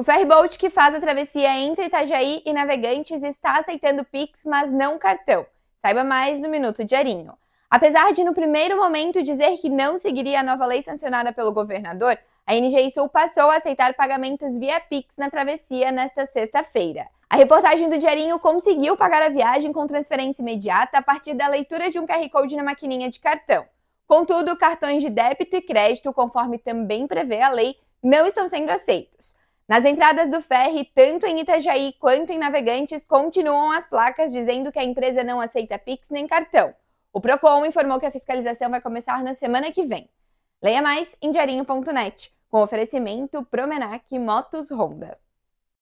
O ferryboat que faz a travessia entre Itajaí e Navegantes está aceitando Pix, mas não cartão. Saiba mais no Minuto Diarinho. Apesar de, no primeiro momento, dizer que não seguiria a nova lei sancionada pelo governador, a NGI Sul passou a aceitar pagamentos via Pix na travessia nesta sexta-feira. A reportagem do Diarinho conseguiu pagar a viagem com transferência imediata a partir da leitura de um QR Code na maquininha de cartão. Contudo, cartões de débito e crédito, conforme também prevê a lei, não estão sendo aceitos. Nas entradas do ferry, tanto em Itajaí quanto em Navegantes, continuam as placas dizendo que a empresa não aceita Pix nem cartão. O Procon informou que a fiscalização vai começar na semana que vem. Leia mais em diarinho.net, com oferecimento Promenac Motos Honda.